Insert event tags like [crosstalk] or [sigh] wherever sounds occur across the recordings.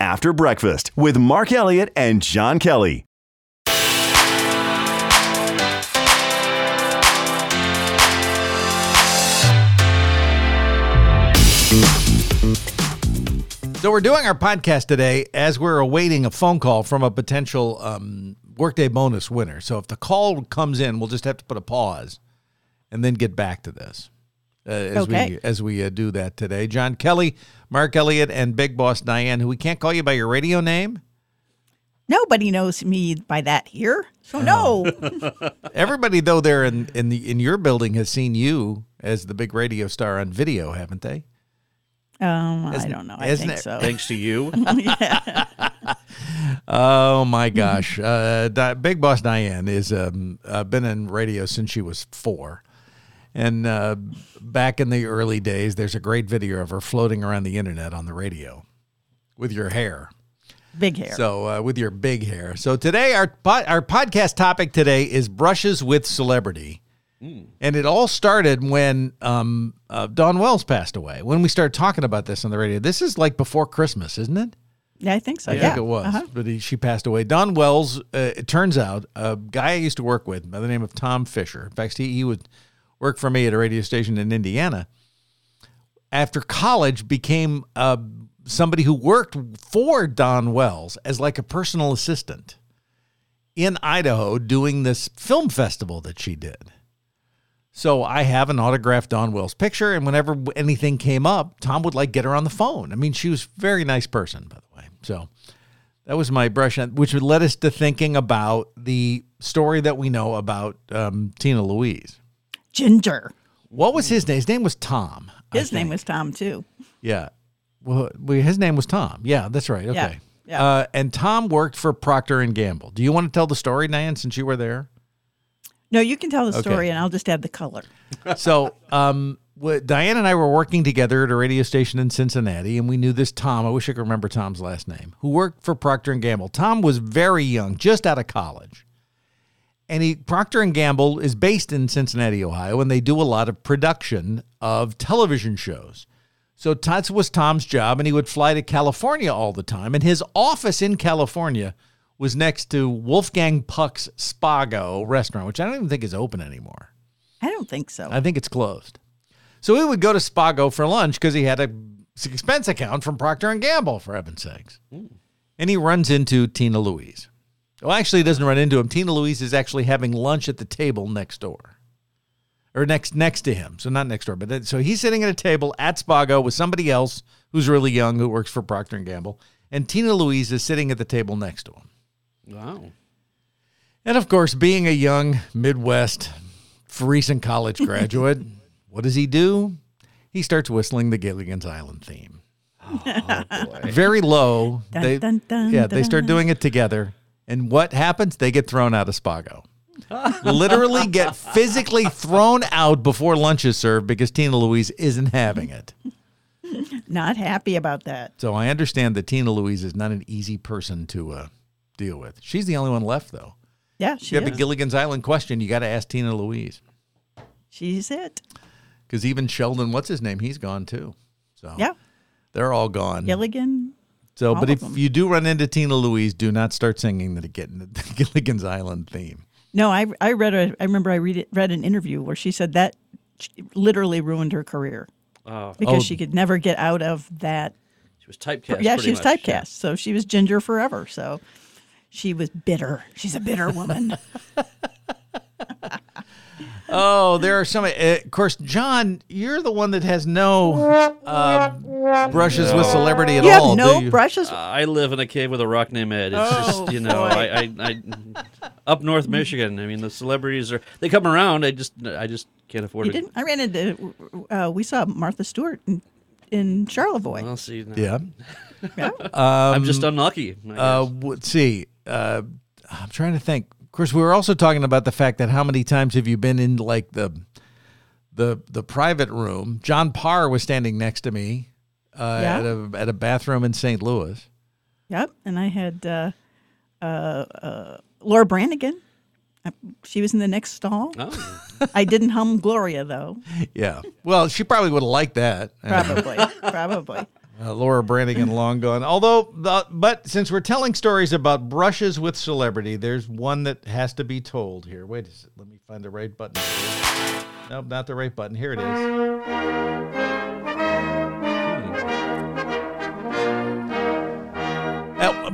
After Breakfast with Mark Elliott and John Kelly. So we're doing our podcast today as we're awaiting a phone call from a potential um, workday bonus winner. So if the call comes in, we'll just have to put a pause and then get back to this uh, as Okay. we as we uh, do that today. John Kelly, Mark Elliott, and Big Boss Diane, who we can't call you by your radio name. Nobody knows me by that here. So no. [laughs] Everybody though there in in the in your building has seen you as the big radio star on video, haven't they? um, I Isn't- don't know. I think it- so. Thanks to you. [laughs] Oh my gosh, uh, Di- Big Boss Diane is um, uh, been in radio since she was four, and uh, back in the early days, there's a great video of her floating around the internet on the radio with your hair. Big hair. So uh, with your big hair. So today our po- our podcast topic today is brushes with celebrity, and it all started when um, uh, Dawn Wells passed away. When we started talking about this on the radio, this is like before Christmas, isn't it? yeah, I think so. I yeah. think it was, Uh-huh. but he, she passed away. Dawn Wells, uh, it turns out, a guy I used to work with by the name of Tom Fisher. In fact, he, he would work for me at a radio station in Indiana. After college, became uh, somebody who worked for Dawn Wells as like a personal assistant in Idaho doing this film festival that she did. So I have an autographed Dawn Wells picture, and whenever anything came up, Tom would like get her on the phone. I mean, she was a very nice person, by the way. So that was my brush, which led us to thinking about the story that we know about um, Tina Louise. Ginger. What was his name? His name was Tom. His name was Tom too. yeah. Well, his name was Tom. Yeah, that's right. Okay. Yeah. Uh, and Tom worked for Procter and Gamble. Do you want to tell the story, Diane, since you were there? No, you can tell the Okay. story, and I'll just add the color. [laughs] so um Diane and I were working together at a radio station in Cincinnati, and we knew this Tom. I wish I could remember Tom's last name, who worked for Procter and Gamble. Tom was very young, just out of college, and he Procter and Gamble is based in Cincinnati, Ohio, and they do a lot of production of television shows. So that was Tom's job, and he would fly to California all the time. And his office in California was next to Wolfgang Puck's Spago restaurant, which I don't even think is open anymore. I don't think so. I think it's closed. So he would go to Spago for lunch because he had a expense account from Procter and Gamble, for heaven's sakes. And he runs into Tina Louise. Well, actually, he doesn't run into him. Tina Louise is actually having lunch at the table next door, or next next to him. So not next door, but that- so he's sitting at a table at Spago with somebody else who's really young who works for Procter and Gamble, and Tina Louise is sitting at the table next to him. Wow. And of course, being a young Midwest recent college graduate, [laughs] what does he do? He starts whistling the Gilligan's Island theme. Oh, Very low. Dun, they, dun, dun, yeah, they start doing it together. And what happens? They get thrown out of Spago. Literally get physically thrown out before lunch is served because Tina Louise isn't having it. Not happy about that. So I understand that Tina Louise is not an easy person to uh, deal with. She's the only one left, though. Yeah, she You have the. Gilligan's Island question, you got to ask Tina Louise. She's it. Because even Sheldon, what's his name? He's gone too. So Yeah. they're all gone. Gilligan. So, all but if them. you do run into Tina Louise, do not start singing the, getting the [laughs] Gilligan's Island theme. No, I I read a I remember I read it, read an interview where she said that literally ruined her career Oh, because Oh. she could never get out of that. she was typecast. yeah, she was much, typecast, yeah. so she was ginger forever. So she was bitter. She's a bitter woman. [laughs] [laughs] Oh, there are some. Uh, of course, John, you're the one that has no uh, brushes with celebrity at you all. have no do you? brushes. Uh, I live in a cave with a rock named Ed. It's Oh, just you know, I, I, I up north Michigan. I mean, the celebrities are they come around. I just I just can't afford you it. didn't. I ran into. Uh, we saw Martha Stewart in, in Charlevoix. Well, see, no. Yeah. [laughs] yeah. I'm just unlucky. I Uh, guess. let's see. Uh, I'm trying to think. Of course, we were also talking about the fact that how many times have you been in like the the the private room? John Parr was standing next to me uh, Yeah. at a at a bathroom in St. Louis. Yep. And I had uh, uh, uh, Laura Branigan. Uh, She was in the next stall. oh, I didn't hum Gloria though. [laughs] Yeah. Well, she probably would have liked that. Probably. probably. Uh, Laura Branigan, long gone. Although, but since we're telling stories about brushes with celebrity, there's one that has to be told here. Wait a second. Let me find the right button. Nope, not the right button. Here it is.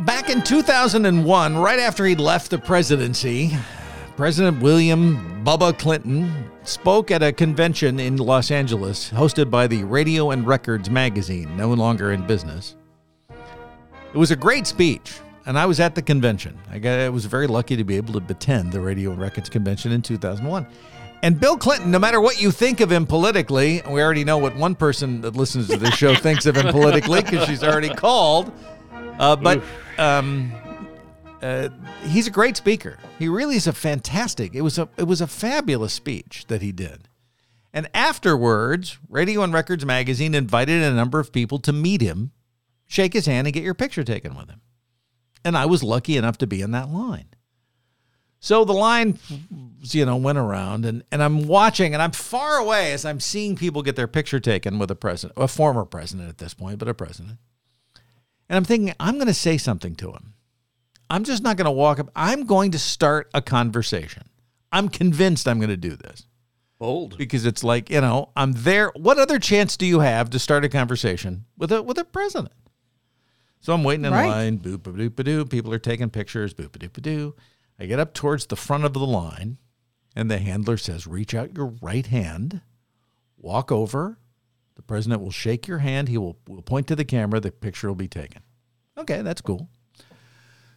Back in 2001, right after he left the presidency, President William Bubba Clinton spoke at a convention in Los Angeles hosted by the Radio and Records magazine, no longer in business. It was a great speech, and I was at the convention. I, got, I was very lucky to be able to attend the Radio and Records convention in 2001. And Bill Clinton, no matter what you think of him politically, we already know what one person that listens to this show thinks of him politically because she's already called. Uh, but um, uh, he's a great speaker. He really is a fantastic. It was a it was a fabulous speech that he did. And afterwards, Radio and Records magazine invited a number of people to meet him, shake his hand, and get your picture taken with him. And I was lucky enough to be in that line. So the line, you know, went around, and, and I'm watching, and I'm far away as I'm seeing people get their picture taken with a president, a former president at this point, but a president. And I'm thinking, I'm going to say something to him. I'm just not going to walk up. I'm going to start a conversation. I'm convinced I'm going to do this Bold. because it's like, you know, I'm there. What other chance do you have to start a conversation with a with a president? So I'm waiting in Right. line, boop boop doop ba doo. People are taking pictures, boop doop ba doo. I get up towards the front of the line, and the handler says, "Reach out your right hand, walk over. The president will shake your hand. He will, will point to the camera. The picture will be taken." Okay, that's cool.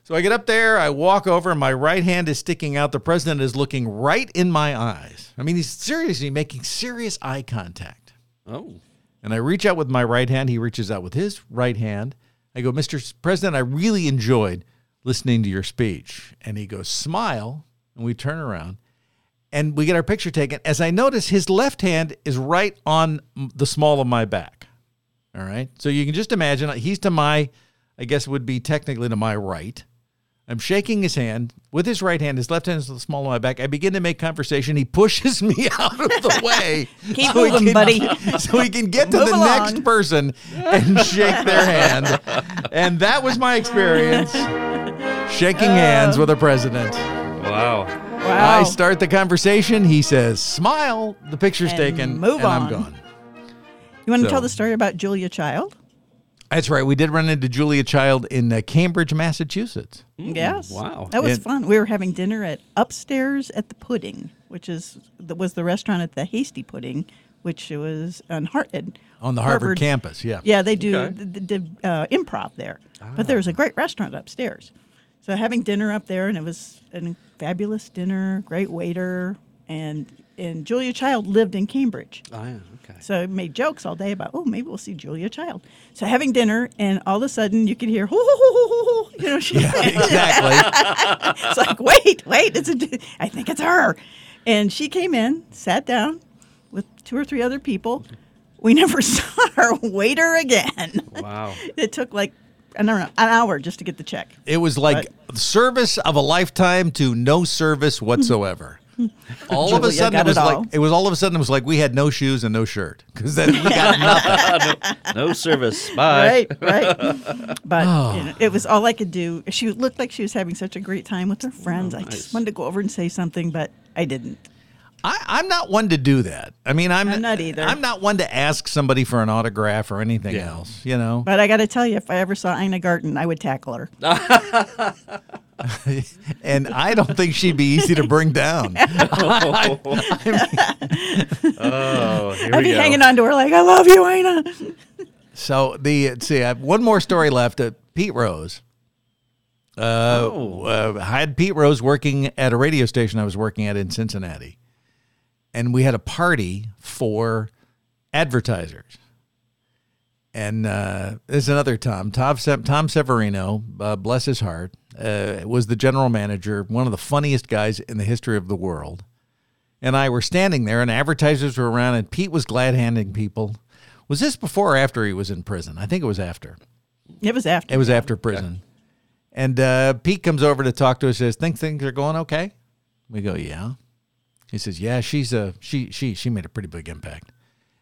So I get up there, I walk over, and my right hand is sticking out. The president is looking right in my eyes. I mean, he's seriously making serious eye contact. Oh. And I reach out with my right hand. He reaches out with his right hand. I go, Mr. President, I really enjoyed listening to your speech. And he goes, smile. And we turn around and we get our picture taken. As I notice, his left hand is right on the small of my back. All right. So you can just imagine uh, he's to my, I guess would be technically to my right. I'm shaking his hand with his right hand. His left hand is the small of my back. I begin to make conversation. He pushes [laughs] me out of the way. [laughs] Keep so he moving, can- buddy. [laughs] So he can get to Move the along. next person and shake their hand. And that was my experience shaking uh, hands with a president. Wow. Wow. I start the conversation. He says, "Smile." The picture's And taken, move and I'm on. gone. you want to so- tell the story about Julia Child? That's right. We did run into Julia Child in uh, Cambridge, Massachusetts. Yes. wow. That was And- fun. We were having dinner at upstairs at the Pudding, which is that was the restaurant at the Hasty Pudding, which was on Hart at on the Harvard, campus. Yeah. Yeah, they do Okay. the, the, the, uh, improv there. But there was a great restaurant upstairs. So having dinner up there, and it was a fabulous dinner, great waiter, and and Julia Child lived in Cambridge. Oh, yeah. Okay. So I made jokes all day about, oh, maybe we'll see Julia Child. So having dinner, and all of a sudden you could hear, hoo, hoo, hoo, hoo, you know, she, exactly. [laughs] it's like, wait, wait, it's a, I think it's her. And she came in, sat down with two or three other people. We never [laughs] saw her. Wait her again. Wow. [laughs] It took like, I don't know, an hour just to get the check. It was like service of a lifetime to no service whatsoever. All of a sudden, it was it like all. it was all of a sudden it was like we had no shoes and no shirt because then we got [laughs] nothing. No service. Bye. Right, right. [laughs] But [sighs] you know, it was all I could do. She looked like she was having such a great time with her oh, friends. I nice. just wanted to go over and say something, but I didn't. I, I'm not one to do that. I mean, I'm, I'm not either. I'm not one to ask somebody for an autograph or anything Yeah. else. You know, But I got to tell you, if I ever saw Ina Garten, I would tackle her. [laughs] and I don't think she'd be easy to bring down. [laughs] Oh, here I'd we be go. hanging on to her like, I love you, Aina." So the see, I have one more story left. Uh, Pete Rose. Uh, Oh. uh, I had Pete Rose working at a radio station I was working at in Cincinnati, and we had a party for advertisers. And uh, there's another Tom, Tom, Tom Severino, uh, bless his heart, uh, was the general manager, one of the funniest guys in the history of the world. And I were standing there, and advertisers were around, and Pete was glad handing people. Was this before or after he was in prison? I think it was after. It was after. It was after prison. And uh, Pete comes over to talk to us. Says, "Think things are going okay?" We go, "Yeah." He says, "Yeah, she's a she she she made a pretty big impact."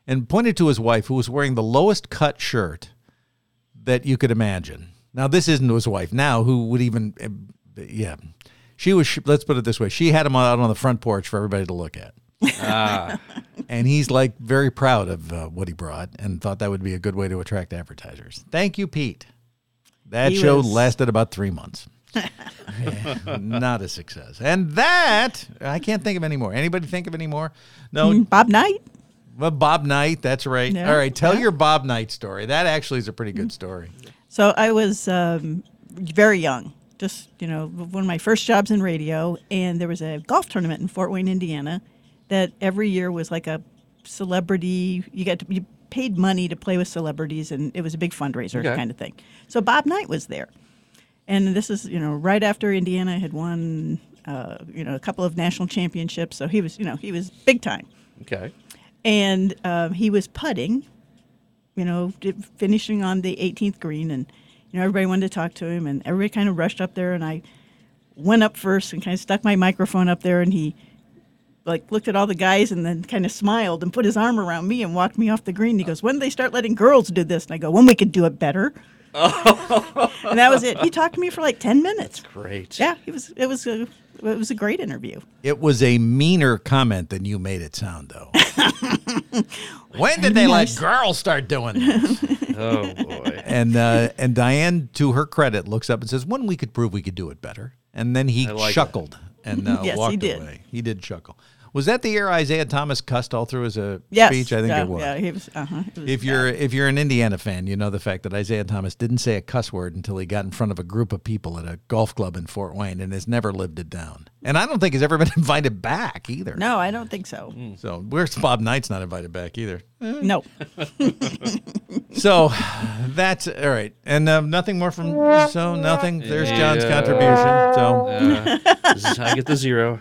And pointed to his wife, who was wearing the lowest cut shirt that you could imagine. Now, this isn't his wife now, who would even, uh, yeah, she was. Let's put it this way: she had him out on the front porch for everybody to look at. Ah, And he's like very proud of uh, what he brought and thought that would be a good way to attract advertisers. Thank you, Pete. That He show was- lasted about three months. Yeah, [laughs] not a success. And that, I can't think of any more. Anybody think of any more? No, Bob Knight. well, Bob Knight, that's right. Yeah, All right, tell yeah. your Bob Knight story. That actually is a pretty good story. So I was um, very young, just you know, one of my first jobs in radio, and there was a golf tournament in Fort Wayne, Indiana, that every year was like a celebrity. You got to, you paid money to play with celebrities, and it was a big fundraiser Okay. kind of thing. So Bob Knight was there, and this is you know right after Indiana had won, uh, you know, a couple of national championships. So he was you know he was big time okay. and um, he was putting, you know, finishing on the 18th green, and you know everybody wanted to talk to him, and everybody kind of rushed up there, and I went up first and kind of stuck my microphone up there, and he like looked at all the guys and then kind of smiled and put his arm around me and walked me off the green. He goes, "When they start letting girls do this?" And I go, "When we could do it better." [laughs] and that was it. He talked to me for like 10 minutes. Great. Yeah, it was it was a it was a great interview. It was a meaner comment than you made it sound, though. [laughs] when did they let girls start doing this? [laughs] Oh boy. and uh, and Diane, to her credit, looks up and says, "When we could prove we could do it better." And then he like chuckled and uh, Yes, he walked did. away. He did chuckle. Was that the year Isiah Thomas cussed all through his uh, Yes, speech? I think yeah, it was. Yeah, he was. Uh-huh, it was If you're if you're an Indiana fan, you know the fact that Isiah Thomas didn't say a cuss word until he got in front of a group of people at a golf club in Fort Wayne and has never lived it down. And I don't think he's ever [laughs] been invited back either. No, I don't think so. So where's Bob Knight's not invited back either. [laughs] No. [laughs] So that's all right. And um, nothing more from so nothing. There's John's contribution. So Uh, this is- I get the zero.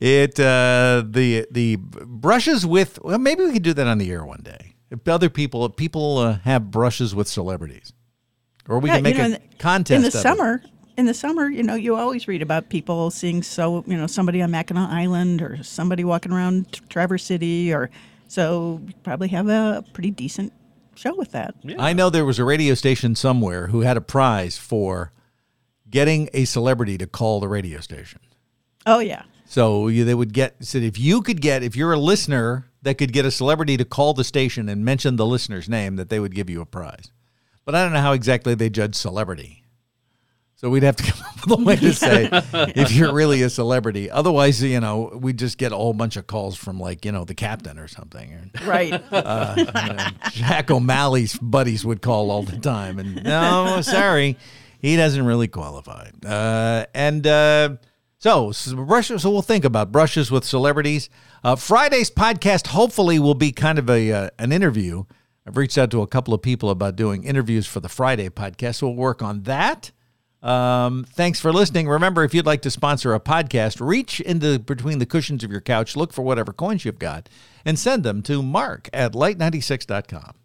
It uh, the the brushes with well maybe we could do that on the air one day. If other people people uh, have brushes with celebrities, or we Yeah, can make you know, a in the- contest in the of it. summer. In the summer, you know, you always read about people seeing so you know somebody on Mackinac Island or somebody walking around T- Traverse City, or so you probably have a pretty decent show with that. I know there was a radio station somewhere who had a prize for getting a celebrity to call the radio station. Oh yeah, So you, they would get said if you could get if you're a listener that could get a celebrity to call the station and mention the listener's name, that they would give you a prize. But I don't know how exactly they judge celebrity. So we'd have to [laughs] come up with a way to say if you're really a celebrity. Otherwise, you know, we'd just get a whole bunch of calls from like you know the captain or something. Right. uh, you know, Jack O'Malley's buddies would call all the time, and no, sorry, he doesn't really qualify. Uh, and uh, so, brushes. So we'll think about brushes with celebrities. Uh, Friday's podcast hopefully will be kind of a uh, an interview. I've reached out to a couple of people about doing interviews for the Friday podcast, so we'll work on that. Um, thanks for listening. Remember, if you'd like to sponsor a podcast, reach into between the cushions of your couch, look for whatever coins you've got, and send them to mark at light96.com.